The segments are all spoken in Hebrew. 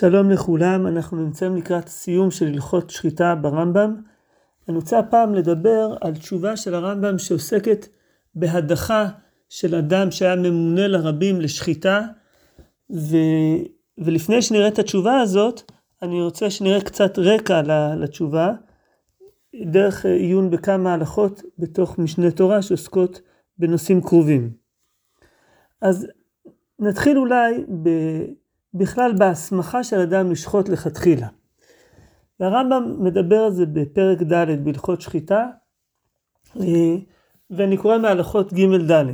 שלום לכולם, אנחנו נמצאים לקראת סיום של הלכות שחיטה ברמב"ם. אני רוצה הפעם לדבר על תשובה של הרמב"ם שעוסקת בהדחה של אדם שהיה ממונה לרבים לשחיטה, ו... ולפני שנראה את התשובה הזאת, אני רוצה שנראה קצת רקע לתשובה, דרך עיון בכמה הלכות בתוך משנה תורה שעוסקות בנושאים קרובים. אז נתחיל אולי ב... בכלל בהסמכה של אדם לשחוט לכתחילה. והרמב"ם מדבר על זה בפרק ד' בהלכות שחיטה, אה, ואני קורא מהלכות ג' ד'.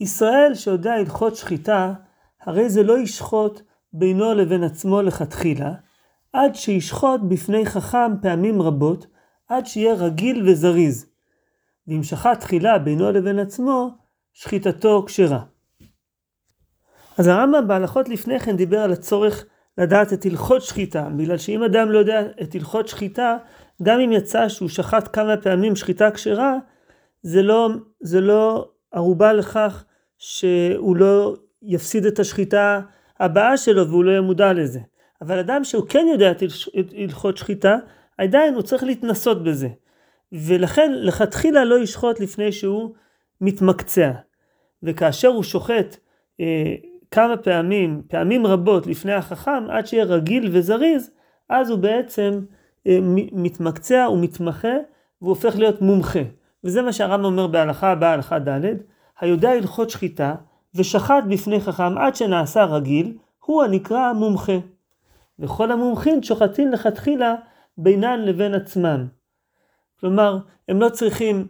ישראל שיודע הלכות שחיטה, הרי זה לא ישחוט בינו לבין עצמו לכתחילה, עד שישחוט בפני חכם פעמים רבות, עד שיהיה רגיל וזריז. ואם שחט תחילה בינו לבין עצמו, שחיטתו כשרה. אז הרמב"ם בהלכות לפני כן דיבר על הצורך לדעת את הלכות שחיטה, בגלל שאם אדם לא יודע את הלכות שחיטה, גם אם יצא שהוא שחט כמה פעמים שחיטה כשרה, זה לא, זה לא ערובה לכך שהוא לא יפסיד את השחיטה הבאה שלו והוא לא יהיה מודע לזה. אבל אדם שהוא כן יודע את הלכות שחיטה, עדיין הוא צריך להתנסות בזה. ולכן לכתחילה לא ישחוט לפני שהוא מתמקצע. וכאשר הוא שוחט אה, כמה פעמים, פעמים רבות לפני החכם, עד שיהיה רגיל וזריז, אז הוא בעצם אה, מתמקצע, הוא מתמחה, והוא הופך להיות מומחה. וזה מה שהרמב"ם אומר בהלכה הבאה, הלכה ד', היודע הלכות שחיטה, ושחט בפני חכם עד שנעשה רגיל, הוא הנקרא מומחה. וכל המומחים שוחטים לכתחילה בינן לבין עצמם. כלומר, הם לא צריכים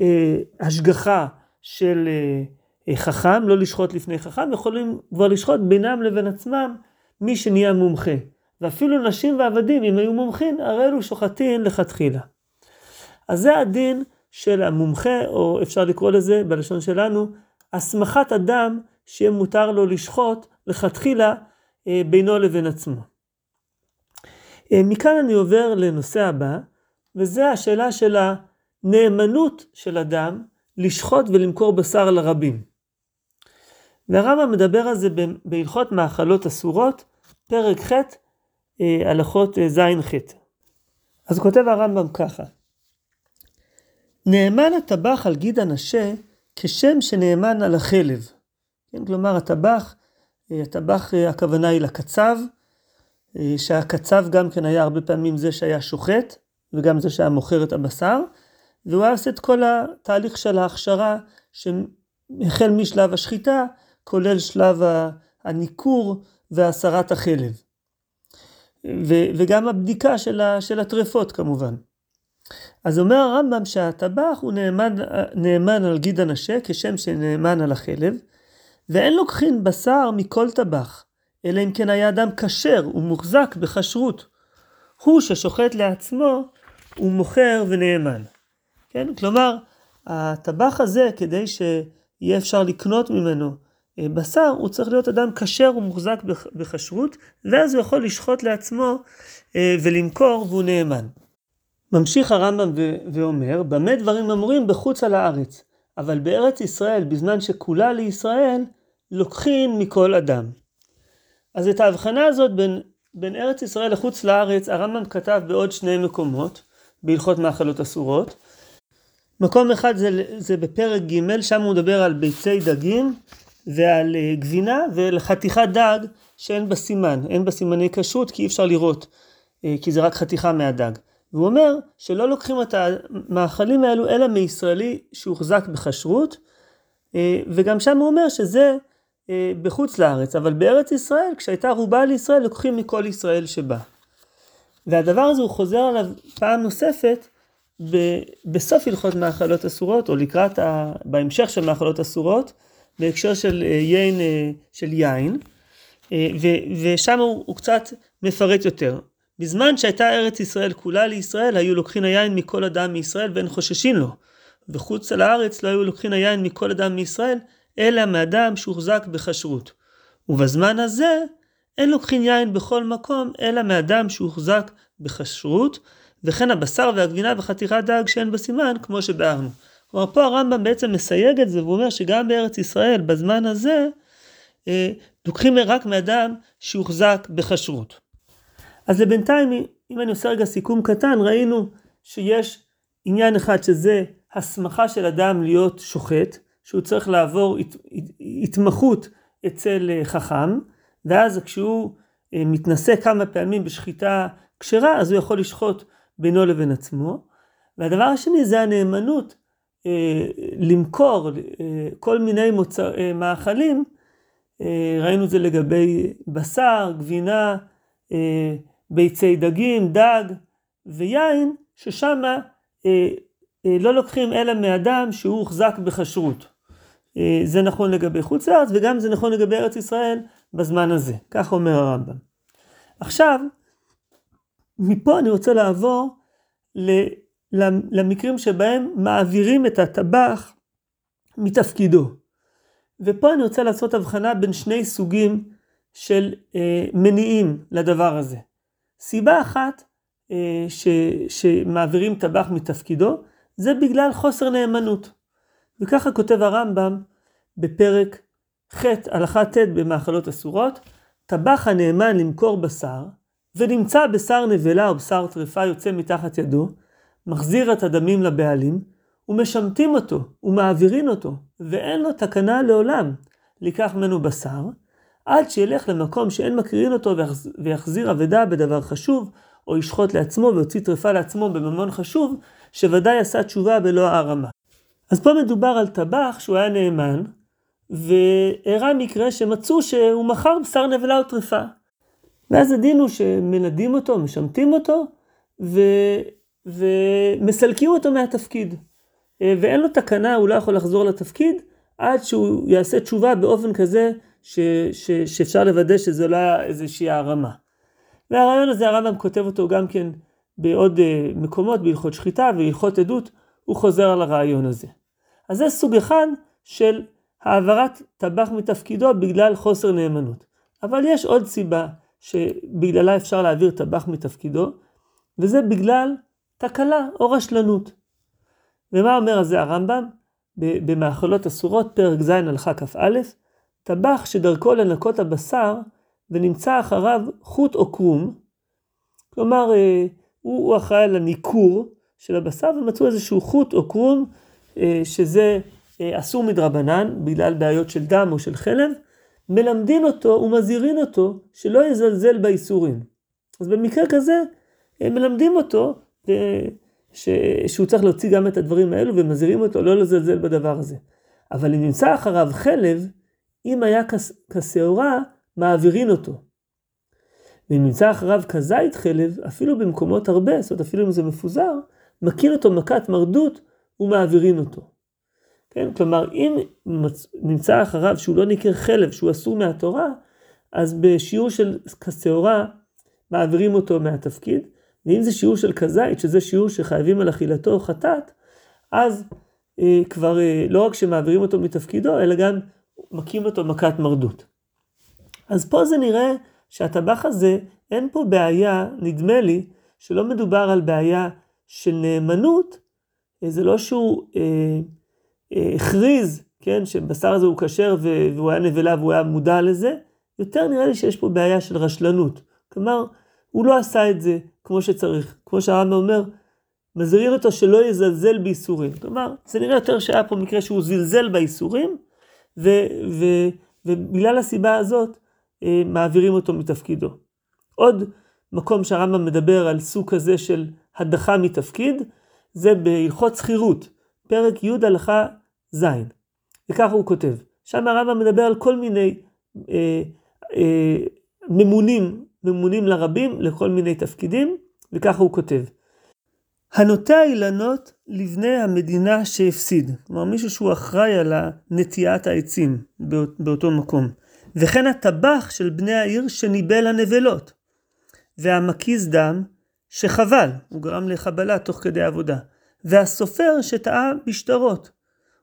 אה, השגחה של אה, חכם, לא לשחוט לפני חכם, יכולים כבר לשחוט בינם לבין עצמם מי שנהיה מומחה. ואפילו נשים ועבדים, אם היו מומחים, הרי אלו שוחטים לכתחילה. אז זה הדין של המומחה, או אפשר לקרוא לזה בלשון שלנו, הסמכת אדם שיהיה מותר לו לשחוט לכתחילה אה, בינו לבין עצמו. אה, מכאן אני עובר לנושא הבא, וזה השאלה של הנאמנות של אדם לשחוט ולמכור בשר לרבים. והרמב"ם מדבר על זה בהלכות מאכלות אסורות, פרק ח', אה, הלכות אה, ז'-ח'. אז כותב הרמב"ם ככה: נאמן הטבח על גיד הנשה כשם שנאמן על החלב. כן, כלומר הטבח, אה, הטבח הכוונה היא לקצב, שהקצב גם כן היה הרבה פעמים זה שהיה שוחט, וגם זה שהיה מוכר את הבשר, והוא היה עושה את כל התהליך של ההכשרה, שהחל משלב השחיטה, כולל שלב הניכור והסרת החלב. וגם הבדיקה של, של הטרפות כמובן. אז אומר הרמב"ם שהטבח הוא נאמן, נאמן על גיד הנשה כשם שנאמן על החלב, ואין לוקחין בשר מכל טבח, אלא אם כן היה אדם כשר ומוחזק בכשרות. הוא ששוחט לעצמו, הוא מוכר ונאמן. כן? כלומר, הטבח הזה, כדי שיהיה אפשר לקנות ממנו בשר, הוא צריך להיות אדם כשר ומוחזק בכשרות, ואז הוא יכול לשחוט לעצמו אה, ולמכור והוא נאמן. ממשיך הרמב"ם ואומר, במה דברים אמורים בחוץ על הארץ, אבל בארץ ישראל, בזמן שכולה לישראל, לוקחים מכל אדם. אז את ההבחנה הזאת בין, בין ארץ ישראל לחוץ לארץ, הרמב"ם כתב בעוד שני מקומות, בהלכות מאכלות אסורות. מקום אחד זה, זה בפרק ג', שם הוא מדבר על ביצי דגים, ועל אה, גבינה ועל חתיכת דג שאין בה סימן, אין בה סימני כשרות כי אי אפשר לראות, אה, כי זה רק חתיכה מהדג. והוא אומר שלא לוקחים את המאכלים האלו אלא מישראלי שהוחזק בכשרות, אה, וגם שם הוא אומר שזה בחוץ לארץ, אבל בארץ ישראל, כשהייתה רובה לישראל, לוקחים מכל ישראל שבא. והדבר הזה הוא חוזר עליו פעם נוספת בסוף הלכות מאכלות אסורות, או לקראת, ה... בהמשך של מאכלות אסורות, בהקשר של אה, יין, אה, של יין, אה, ושם הוא, הוא קצת מפרט יותר. בזמן שהייתה ארץ ישראל כולה לישראל, היו לוקחים היין מכל אדם מישראל ואין חוששים לו. וחוץ על הארץ לא היו לוקחים היין מכל אדם מישראל, אלא מאדם שהוחזק בכשרות. ובזמן הזה אין לוקחים יין בכל מקום, אלא מאדם שהוחזק בכשרות, וכן הבשר והגבינה וחתיכת דג שאין בסימן, כמו שבארנו. כלומר פה הרמב"ם בעצם מסייג את זה והוא אומר שגם בארץ ישראל בזמן הזה אה, לוקחים רק מאדם שהוחזק בכשרות. אז לבינתיים, אם אני עושה רגע סיכום קטן, ראינו שיש עניין אחד שזה הסמכה של אדם להיות שוחט, שהוא צריך לעבור הת, התמחות אצל אה, חכם, ואז כשהוא אה, מתנסה כמה פעמים בשחיטה כשרה, אז הוא יכול לשחוט בינו לבין עצמו. והדבר השני זה הנאמנות למכור אה, כל מיני מוצר, אה, מאכלים, אה, ראינו את זה לגבי בשר, גבינה, אה, ביצי דגים, דג ויין, ששם אה, אה, לא לוקחים אלא מאדם שהוא הוחזק בכשרות. אה, זה נכון לגבי חוץ לארץ וגם זה נכון לגבי ארץ ישראל בזמן הזה, כך אומר הרמב"ם. עכשיו, מפה אני רוצה לעבור למקרים שבהם מעבירים את הטבח מתפקידו. ופה אני רוצה לעשות הבחנה בין שני סוגים של אה, מניעים לדבר הזה. סיבה אחת אה, ש, שמעבירים טבח מתפקידו, זה בגלל חוסר נאמנות. וככה כותב הרמב"ם בפרק ח' הלכה ט' במאכלות אסורות, טבח הנאמן למכור בשר, ונמצא בשר נבלה או בשר טרפה יוצא מתחת ידו, מחזיר את הדמים לבעלים, ומשמטים אותו, ומעבירים אותו, ואין לו תקנה לעולם לקח ממנו בשר, עד שילך למקום שאין מקרין אותו ויחזיר אבדה בדבר חשוב, או ישחוט לעצמו ויוציא טרפה לעצמו בממון חשוב, שוודאי עשה תשובה בלא הערמה. אז פה מדובר על טבח שהוא היה נאמן, ואירע מקרה שמצאו שהוא מכר בשר נבלה או טרפה. ואז הדין הוא שמנדים אותו, משמטים אותו, ו... ומסלקים אותו מהתפקיד. ואין לו תקנה, הוא לא יכול לחזור לתפקיד, עד שהוא יעשה תשובה באופן כזה ש... ש... שאפשר לוודא שזה לא היה איזושהי הערמה. והרעיון הזה הרמב"ם כותב אותו גם כן בעוד uh, מקומות, בהלכות שחיטה והלכות עדות, הוא חוזר על הרעיון הזה. אז זה סוג אחד של העברת טבח מתפקידו בגלל חוסר נאמנות. אבל יש עוד סיבה שבגללה אפשר להעביר טבח מתפקידו, וזה בגלל תקלה או רשלנות. ומה אומר על זה הרמב"ם? במאכלות אסורות, פרק ז' הלכה כ"א, טבח שדרכו לנקות הבשר ונמצא אחריו חוט או קרום, כלומר אה, הוא, הוא אחראי על הניכור של הבשר ומצאו איזשהו חוט או קרום אה, שזה אה, אסור מדרבנן בגלל בעיות של דם או של חלב, מלמדין אותו ומזהירין אותו שלא יזלזל באיסורים. אז במקרה כזה מלמדים אותו ש... שהוא צריך להוציא גם את הדברים האלו ומזהירים אותו לא לזלזל בדבר הזה. אבל אם נמצא אחריו חלב, אם היה כשעורה, מעבירין אותו. ואם נמצא אחריו כזית חלב, אפילו במקומות הרבה, זאת אומרת אפילו אם זה מפוזר, מכיר אותו מכת מרדות ומעבירין אותו. כן? כלומר, אם נמצא אחריו שהוא לא ניכר חלב, שהוא אסור מהתורה, אז בשיעור של כשעורה מעבירים אותו מהתפקיד, ואם זה שיעור של כזית, שזה שיעור שחייבים על אכילתו חטאת, אז אה, כבר אה, לא רק שמעבירים אותו מתפקידו, אלא גם מכים אותו מכת מרדות. אז פה זה נראה שהטבח הזה, אין פה בעיה, נדמה לי, שלא מדובר על בעיה של נאמנות, אה, זה לא שהוא אה, אה, הכריז, כן, שבשר הזה הוא כשר והוא היה נבלה והוא היה מודע לזה, יותר נראה לי שיש פה בעיה של רשלנות. כלומר, הוא לא עשה את זה כמו שצריך. כמו שהרמב"ם אומר, מזהירים אותו שלא יזלזל באיסורים. כלומר, זה נראה יותר שהיה פה מקרה שהוא זלזל באיסורים, ו, ו, ובגלל הסיבה הזאת, אה, מעבירים אותו מתפקידו. עוד מקום שהרמב"ם מדבר על סוג כזה של הדחה מתפקיד, זה בהלכות שכירות, פרק י' הלכה ז', וככה הוא כותב. שם הרמב"ם מדבר על כל מיני אה, אה, ממונים, ממונים לרבים לכל מיני תפקידים, וככה הוא כותב. הנוטע אילנות לבני המדינה שהפסיד, כלומר מישהו שהוא אחראי על נטיעת העצים באותו מקום. וכן הטבח של בני העיר שניבל הנבלות, והמקיז דם שחבל, הוא גרם לחבלה תוך כדי עבודה, והסופר שטעה בשטרות,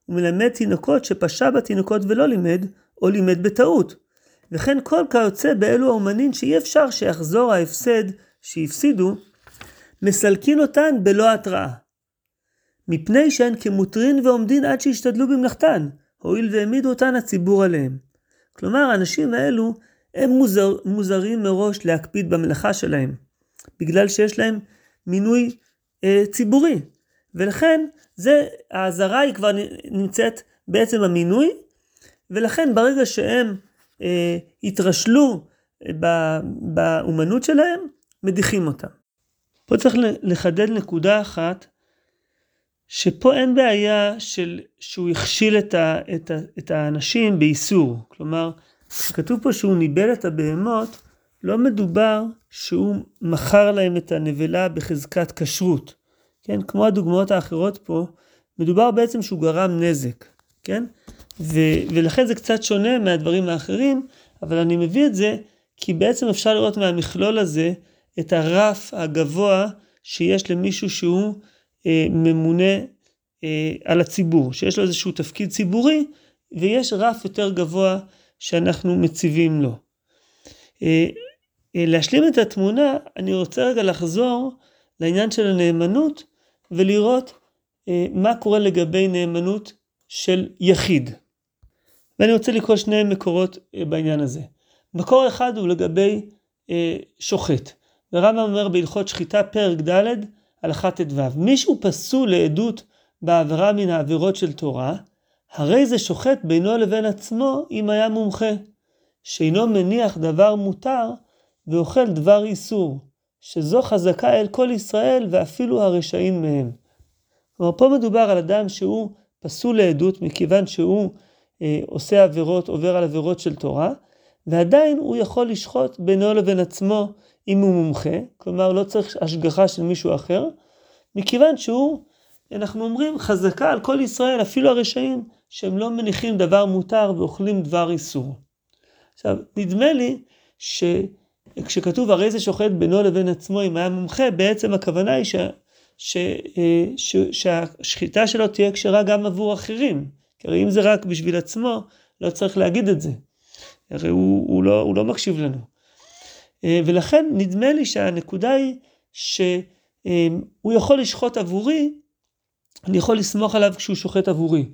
הוא מלמד תינוקות שפשע בתינוקות ולא לימד, או לימד בטעות. וכן כל כיוצא באלו האומנים שאי אפשר שיחזור ההפסד שהפסידו, מסלקין אותן בלא התראה. מפני שהן כמוטרין ועומדין עד שישתדלו במלאכתן, הואיל והעמידו אותן הציבור עליהם. כלומר, האנשים האלו הם מוזר, מוזרים מראש להקפיד במלאכה שלהם, בגלל שיש להם מינוי אה, ציבורי. ולכן, זה, האזהרה היא כבר נמצאת בעצם המינוי, ולכן ברגע שהם אה, התרשלו אה, באומנות שלהם, מדיחים אותם. פה צריך לחדד נקודה אחת, שפה אין בעיה של שהוא הכשיל את, ה, את, ה, את האנשים באיסור. כלומר, כתוב פה שהוא ניבל את הבהמות, לא מדובר שהוא מכר להם את הנבלה בחזקת כשרות. כן, כמו הדוגמאות האחרות פה, מדובר בעצם שהוא גרם נזק, כן? ו, ולכן זה קצת שונה מהדברים האחרים, אבל אני מביא את זה כי בעצם אפשר לראות מהמכלול הזה את הרף הגבוה שיש למישהו שהוא אה, ממונה אה, על הציבור, שיש לו איזשהו תפקיד ציבורי, ויש רף יותר גבוה שאנחנו מציבים לו. אה, אה, להשלים את התמונה, אני רוצה רגע לחזור לעניין של הנאמנות ולראות אה, מה קורה לגבי נאמנות של יחיד. ואני רוצה לקרוא שני מקורות אה, בעניין הזה. מקור אחד הוא לגבי אה, שוחט. ורמב"ם אומר בהלכות שחיטה פרק ד' הלכה ט"ו. מישהו פסול לעדות בעבירה מן העבירות של תורה, הרי זה שוחט בינו לבין עצמו אם היה מומחה, שאינו מניח דבר מותר ואוכל דבר איסור, שזו חזקה אל כל ישראל ואפילו הרשעים מהם. כלומר, פה מדובר על אדם שהוא פסול לעדות מכיוון שהוא אה, עושה עבירות, עובר על עבירות של תורה, ועדיין הוא יכול לשחוט בינו לבין עצמו אם הוא מומחה, כלומר לא צריך השגחה של מישהו אחר, מכיוון שהוא, אנחנו אומרים, חזקה על כל ישראל, אפילו הרשעים, שהם לא מניחים דבר מותר ואוכלים דבר איסור. עכשיו, נדמה לי שכשכתוב הרי זה שוחט בינו לבין עצמו אם היה מומחה, בעצם הכוונה היא ש... ש... אה, ש... שהשחיטה שלו תהיה כשרה גם עבור אחרים. כי הרי אם זה רק בשביל עצמו, לא צריך להגיד את זה. הרי הוא, הוא, לא, הוא לא מקשיב לנו. אה, ולכן נדמה לי שהנקודה היא שהוא יכול לשחוט עבורי, אני יכול לסמוך עליו כשהוא שוחט עבורי.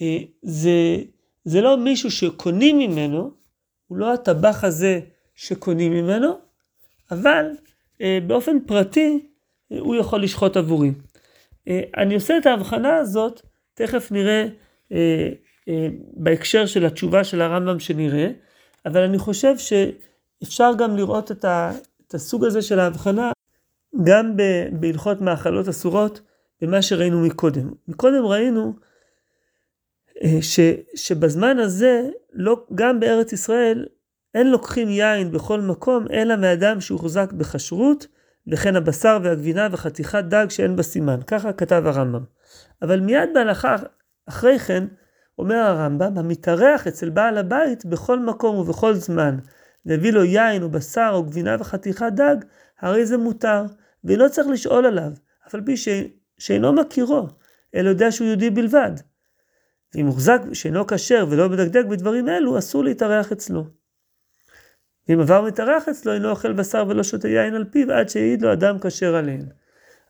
אה, זה, זה לא מישהו שקונים ממנו, הוא לא הטבח הזה שקונים ממנו, אבל אה, באופן פרטי הוא יכול לשחוט עבורי. אני עושה את ההבחנה הזאת, תכף נראה בהקשר של התשובה של הרמב"ם שנראה, אבל אני חושב שאפשר גם לראות את, הסוג הזה של ההבחנה גם בהלכות מאכלות אסורות במה שראינו מקודם. מקודם ראינו אה, ש, שבזמן הזה, לא, גם בארץ ישראל, אין לוקחים יין בכל מקום, אלא מאדם שהוחזק בכשרות, וכן הבשר והגבינה וחתיכת דג שאין בה סימן. ככה כתב הרמב"ם. אבל מיד בהלכה אחרי כן, אומר הרמב"ם, המתארח אצל בעל הבית בכל מקום ובכל זמן, והביא לו יין או בשר או גבינה וחתיכת דג, הרי זה מותר, ולא צריך לשאול עליו, אף על פי ש... שאינו מכירו, אלא יודע שהוא יהודי בלבד. ואם מוחזק שאינו כשר ולא מדקדק בדברים אלו, אסור להתארח אצלו. ואם עבר מתארח אצלו, אינו אוכל בשר ולא שותה יין על פיו, עד שיעיד לו אדם כשר עליהן.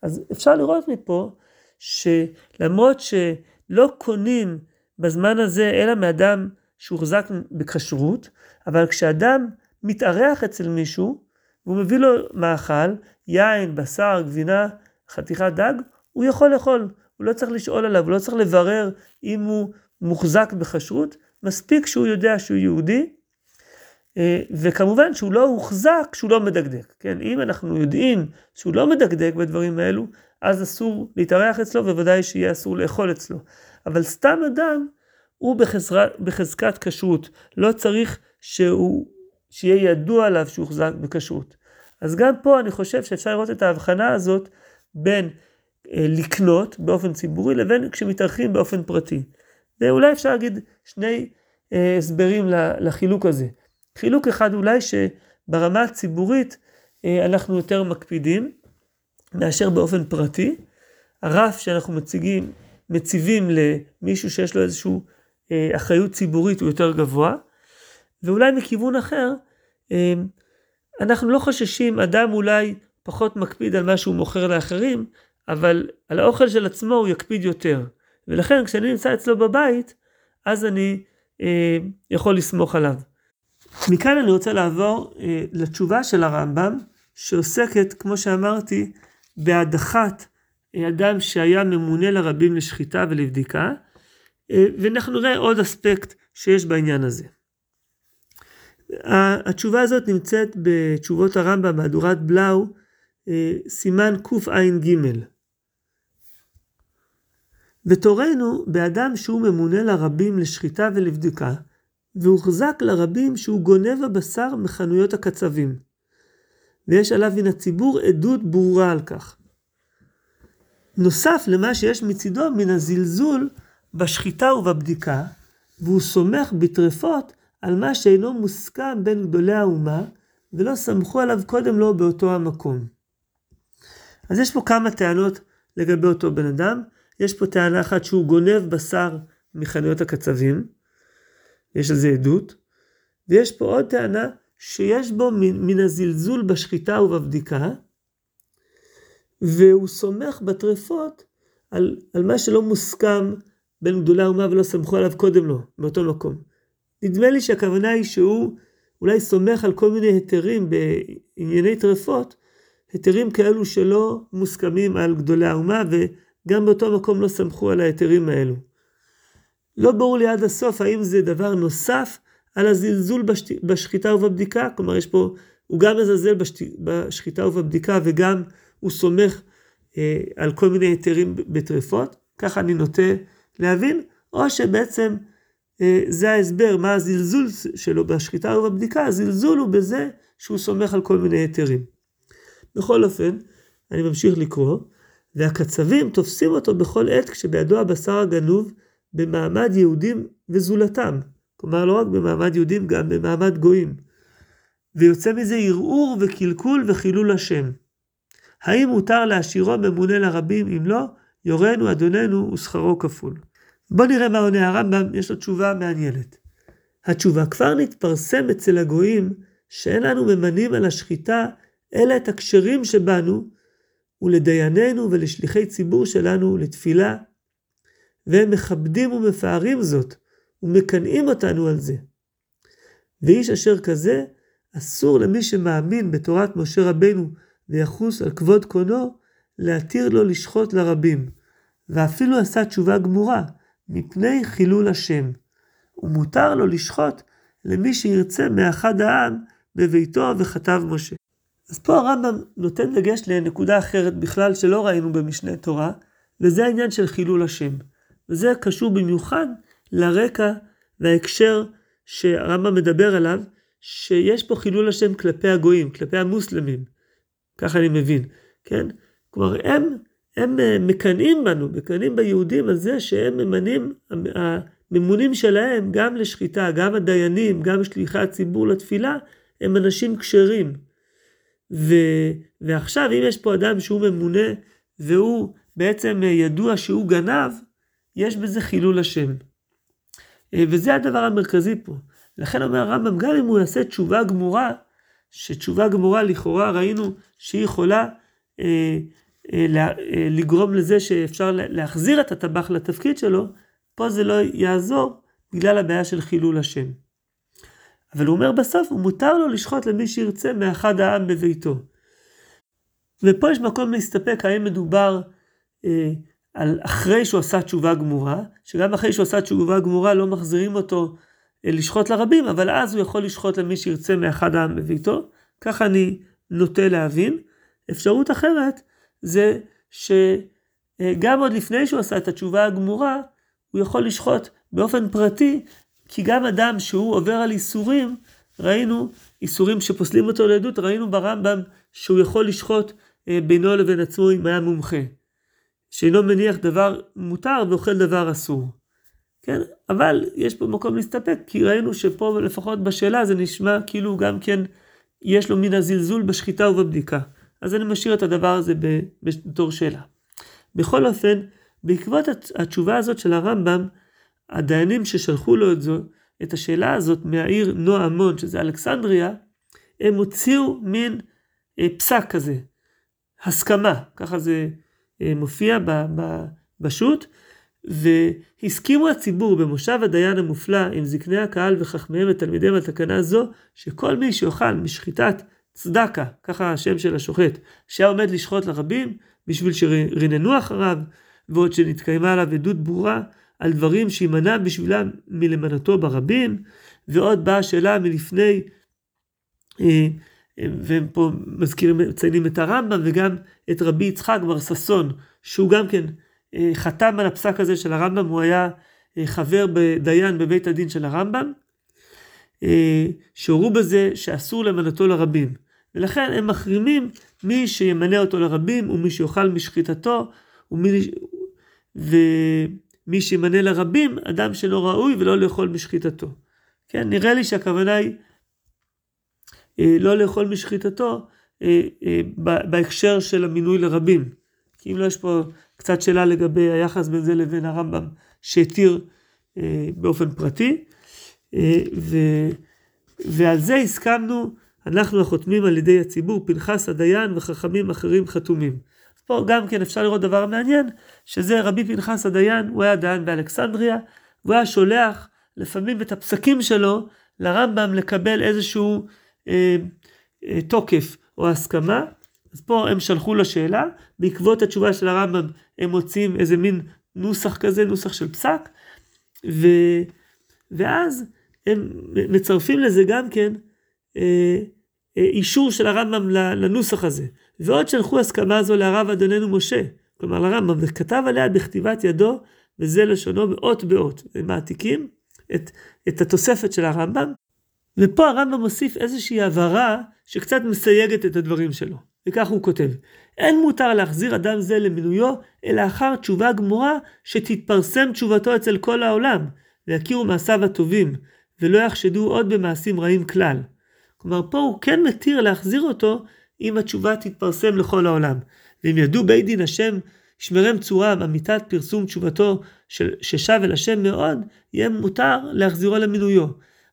אז אפשר לראות מפה, שלמרות שלא קונים בזמן הזה אלא מאדם שהוחזק בכשרות, אבל כשאדם מתארח אצל מישהו, והוא מביא לו מאכל, יין, בשר, גבינה, חתיכת דג, הוא יכול לאכול, הוא לא צריך לשאול עליו, הוא לא צריך לברר אם הוא מוחזק בכשרות, מספיק שהוא יודע שהוא יהודי, וכמובן שהוא לא הוחזק שהוא לא מדקדק, כן? אם אנחנו יודעים שהוא לא מדקדק בדברים האלו, אז אסור להתארח אצלו, ובוודאי שיהיה אסור לאכול אצלו. אבל סתם אדם הוא בחזרה, בחזקת כשרות, לא צריך שהוא, שיהיה ידוע עליו שהוא הוחזק בכשרות. אז גם פה אני חושב שאפשר לראות את ההבחנה הזאת בין אה, לקנות באופן ציבורי לבין כשמתארחים באופן פרטי. ואולי אפשר להגיד שני אה, הסברים לחילוק הזה. חילוק אחד אולי שברמה הציבורית אה, אנחנו יותר מקפידים מאשר באופן פרטי. הרף שאנחנו מציגים מציבים למישהו שיש לו איזושהי אה, אחריות ציבורית הוא יותר גבוה, ואולי מכיוון אחר, אה, אנחנו לא חוששים, אדם אולי פחות מקפיד על מה שהוא מוכר לאחרים, אבל על האוכל של עצמו הוא יקפיד יותר. ולכן כשאני נמצא אצלו בבית, אז אני אה, יכול לסמוך עליו. מכאן אני רוצה לעבור אה, לתשובה של הרמב"ם, שעוסקת, כמו שאמרתי, בהדחת אדם שהיה ממונה לרבים לשחיטה ולבדיקה, אה, ואנחנו נראה עוד אספקט שיש בעניין הזה. התשובה הזאת נמצאת בתשובות הרמב"ם, מהדורת בלאו, אה, סימן קע"ג. ותורנו באדם שהוא ממונה לרבים לשחיטה ולבדיקה, והוחזק לרבים שהוא גונב הבשר מחנויות הקצבים. ויש עליו מן הציבור עדות ברורה על כך. נוסף למה שיש מצידו מן הזלזול בשחיטה ובבדיקה, והוא סומך בטרפות על מה שאינו מוסכם בין גדולי האומה, ולא סמכו עליו קודם לו באותו המקום. אז יש פה כמה טענות לגבי אותו בן אדם. יש פה טענה אחת שהוא גונב בשר מחנויות הקצבים, יש לזה עדות, ויש פה עוד טענה שיש בו מן הזלזול בשחיטה ובבדיקה, והוא סומך בטרפות על, על מה שלא מוסכם בין גדולי האומה ולא סמכו עליו קודם לו, באותו מקום. נדמה לי שהכוונה היא שהוא אולי סומך על כל מיני היתרים בענייני טרפות, היתרים כאלו שלא מוסכמים על גדולי האומה, וגם באותו מקום לא סמכו על ההיתרים האלו. לא ברור לי עד הסוף האם זה דבר נוסף על הזלזול בשת... בשחיטה ובבדיקה, כלומר יש פה, הוא גם מזלזל בשת... בשחיטה ובבדיקה וגם הוא סומך אה, על כל מיני היתרים בטרפות, ככה אני נוטה להבין, או שבעצם אה, זה ההסבר, מה הזלזול שלו בשחיטה ובבדיקה, הזלזול הוא בזה שהוא סומך על כל מיני היתרים. בכל אופן, אני ממשיך לקרוא, והקצבים תופסים אותו בכל עת כשבידו הבשר הגנוב במעמד יהודים וזולתם. כלומר, לא רק במעמד יהודים, גם במעמד גויים. ויוצא מזה ערעור וקלקול וחילול השם. האם מותר להשאירו ממונה לרבים, אם לא, יורנו אדוננו ושכרו כפול. בואו נראה מה עונה הרמב"ם, יש לו תשובה מעניינת. התשובה כבר נתפרסם אצל הגויים שאין לנו ממנים על השחיטה אלא את הכשרים שבנו, ולדייננו ולשליחי ציבור שלנו לתפילה, והם מכבדים ומפארים זאת, ומקנאים אותנו על זה. ואיש אשר כזה, אסור למי שמאמין בתורת משה רבנו ויחוס על כבוד קונו, להתיר לו לשחוט לרבים, ואפילו עשה תשובה גמורה, מפני חילול השם. ומותר לו לשחוט למי שירצה מאחד העם בביתו וכתב משה. אז פה הרמב"ם נותן דגש לנקודה אחרת בכלל שלא ראינו במשנה תורה, וזה העניין של חילול השם. וזה קשור במיוחד לרקע וההקשר שהרמב"ם מדבר עליו, שיש פה חילול השם כלפי הגויים, כלפי המוסלמים. ככה אני מבין, כן? כלומר, הם, הם אה, מקנאים בנו, מקנאים ביהודים על זה שהם ממנים, הממונים שלהם, גם לשחיטה, גם הדיינים, גם שליחי הציבור לתפילה, הם אנשים כשרים. ו, ועכשיו, אם יש פה אדם שהוא ממונה, והוא בעצם אה, ידוע שהוא גנב, יש בזה חילול השם. אה, וזה הדבר המרכזי פה. לכן אומר הרמב"ם, גם אם הוא יעשה תשובה גמורה, שתשובה גמורה לכאורה ראינו שהיא יכולה אה, אה, אה, לגרום לזה שאפשר להחזיר את הטבח לתפקיד שלו, פה זה לא יעזור בגלל הבעיה של חילול השם. אבל הוא אומר בסוף, הוא מותר לו לשחוט למי שירצה מאחד העם בביתו. ופה יש מקום להסתפק האם מדובר אה, על אחרי שהוא עשה תשובה גמורה, שגם אחרי שהוא עשה תשובה גמורה לא מחזירים אותו אה, לשחוט לרבים, אבל אז הוא יכול לשחוט למי שירצה מאחד העם בביתו, ככה אני נוטה להבין. אפשרות אחרת זה שגם עוד לפני שהוא עשה את התשובה הגמורה, הוא יכול לשחוט באופן פרטי, כי גם אדם שהוא עובר על איסורים, ראינו איסורים שפוסלים אותו לעדות, ראינו ברמב"ם שהוא יכול לשחוט אה, בינו לבין עצמו אם היה מומחה. שאינו מניח דבר מותר ואוכל דבר אסור. כן, אבל יש פה מקום להסתפק, כי ראינו שפה לפחות בשאלה זה נשמע כאילו גם כן יש לו מן הזלזול בשחיטה ובבדיקה. אז אני משאיר את הדבר הזה בתור שאלה. בכל אופן, בעקבות התשובה הזאת של הרמב"ם, הדיינים ששלחו לו את, זו, את השאלה הזאת מהעיר נועמון, שזה אלכסנדריה, הם הוציאו מין אה, פסק כזה, הסכמה, ככה זה מופיע ב, ב, בשו"ת, והסכימו הציבור במושב הדיין המופלא עם זקני הקהל וחכמיהם ותלמידיהם על תקנה זו, שכל מי שיאכל משחיטת צדקה, ככה השם של השוחט, שהיה עומד לשחוט לרבים, בשביל שריננו אחריו, ועוד שנתקיימה עליו עדות ברורה על דברים שימנע בשבילם מלמנתו ברבים, ועוד באה השאלה מלפני, אה, והם פה מזכירים, מציינים את הרמב"ם וגם את רבי יצחק בר ששון, שהוא גם כן אה, חתם על הפסק הזה של הרמב"ם, הוא היה אה, חבר בדיין בבית הדין של הרמב"ם, שהורו בזה שאסור למנתו לרבים. ולכן הם מחרימים מי שימנה אותו לרבים ומי שיאכל משחיטתו ומי, ומי שימנה לרבים אדם שלא ראוי ולא לאכול משחיטתו. כן, נראה לי שהכוונה היא אה, לא לאכול משחיטתו אה, אה, בהקשר של המינוי לרבים. כי אם לא יש פה קצת שאלה לגבי היחס בין זה לבין הרמב"ם שהתיר באופן פרטי. ו, ועל זה הסכמנו אנחנו החותמים על ידי הציבור, פנחס הדיין וחכמים אחרים חתומים. פה גם כן אפשר לראות דבר מעניין, שזה רבי פנחס הדיין, הוא היה דיין באלכסנדריה, והוא היה שולח לפעמים את הפסקים שלו לרמב"ם לקבל איזשהו אה, אה, תוקף או הסכמה. אז פה הם שלחו לו שאלה, בעקבות התשובה של הרמב"ם הם מוצאים איזה מין נוסח כזה, נוסח של פסק, ו, ואז הם מצרפים לזה גם כן אה, אה, אישור של הרמב"ם לנוסח הזה. ועוד שלחו הסכמה זו לרב אדוננו משה, כלומר לרמב"ם, וכתב עליה בכתיבת ידו, וזה לשונו באות באות. הם מעתיקים את, את התוספת של הרמב"ם, ופה הרמב"ם מוסיף איזושהי הבהרה שקצת מסייגת את הדברים שלו. וכך הוא כותב: אין מותר להחזיר אדם זה למינויו, אלא אחר תשובה גמורה שתתפרסם תשובתו אצל כל העולם, ויכירו מעשיו הטובים, ולא יחשדו עוד במעשים רעים כלל. כלומר, פה הוא כן מתיר להחזיר אותו אם התשובה תתפרסם לכל העולם. ואם ידעו בית דין השם שמרם צורם אמיתת פרסום תשובתו של, ששב אל השם מאוד, יהיה מותר להחזירו למינויו.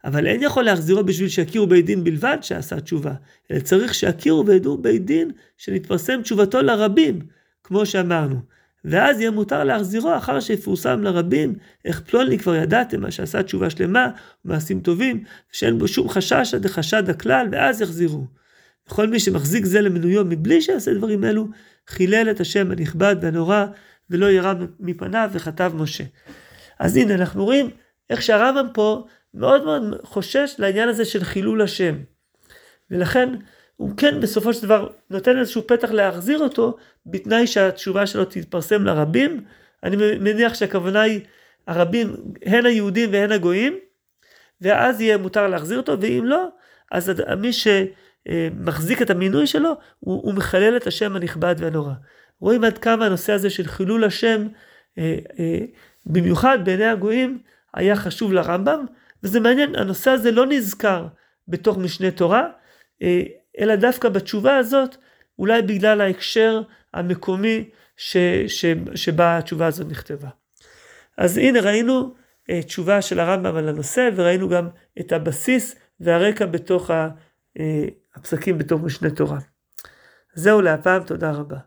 אבל אין יכול להחזירו בשביל שיכירו בית דין בלבד שעשה תשובה, אלא צריך שיכירו וידעו בית דין שנתפרסם תשובתו לרבים, כמו שאמרנו. ואז יהיה מותר להחזירו אחר שיפורסם לרבים, איך פלוני כבר ידעתם מה שעשה תשובה שלמה, מעשים טובים, שאין בו שום חשש עד החשד הכלל, ואז יחזירו. וכל מי שמחזיק זה למינויו מבלי שיעשה דברים אלו, חילל את השם הנכבד והנורא, ולא ירא מפניו, וכתב משה. אז הנה, אנחנו רואים איך שהרמב"ם פה מאוד מאוד חושש לעניין הזה של חילול השם. ולכן הוא כן בסופו של דבר נותן איזשהו פתח להחזיר אותו, בתנאי שהתשובה שלו תתפרסם לרבים. אני מניח שהכוונה היא הרבים, הן היהודים והן הגויים, ואז יהיה מותר להחזיר אותו, ואם לא, אז מי שמחזיק את המינוי שלו, הוא, הוא מחלל את השם הנכבד והנורא. רואים עד כמה הנושא הזה של חילול השם, אה, אה, במיוחד בעיני הגויים, היה חשוב לרמב"ם, וזה מעניין, הנושא הזה לא נזכר בתוך משנה תורה, אה, אלא דווקא בתשובה הזאת, אולי בגלל ההקשר המקומי ש, ש, שבה התשובה הזאת נכתבה. אז הנה ראינו uh, תשובה של הרמב"ם על הנושא, וראינו גם את הבסיס והרקע בתוך ה, uh, הפסקים בתוך משנה תורה. זהו להפעם, תודה רבה.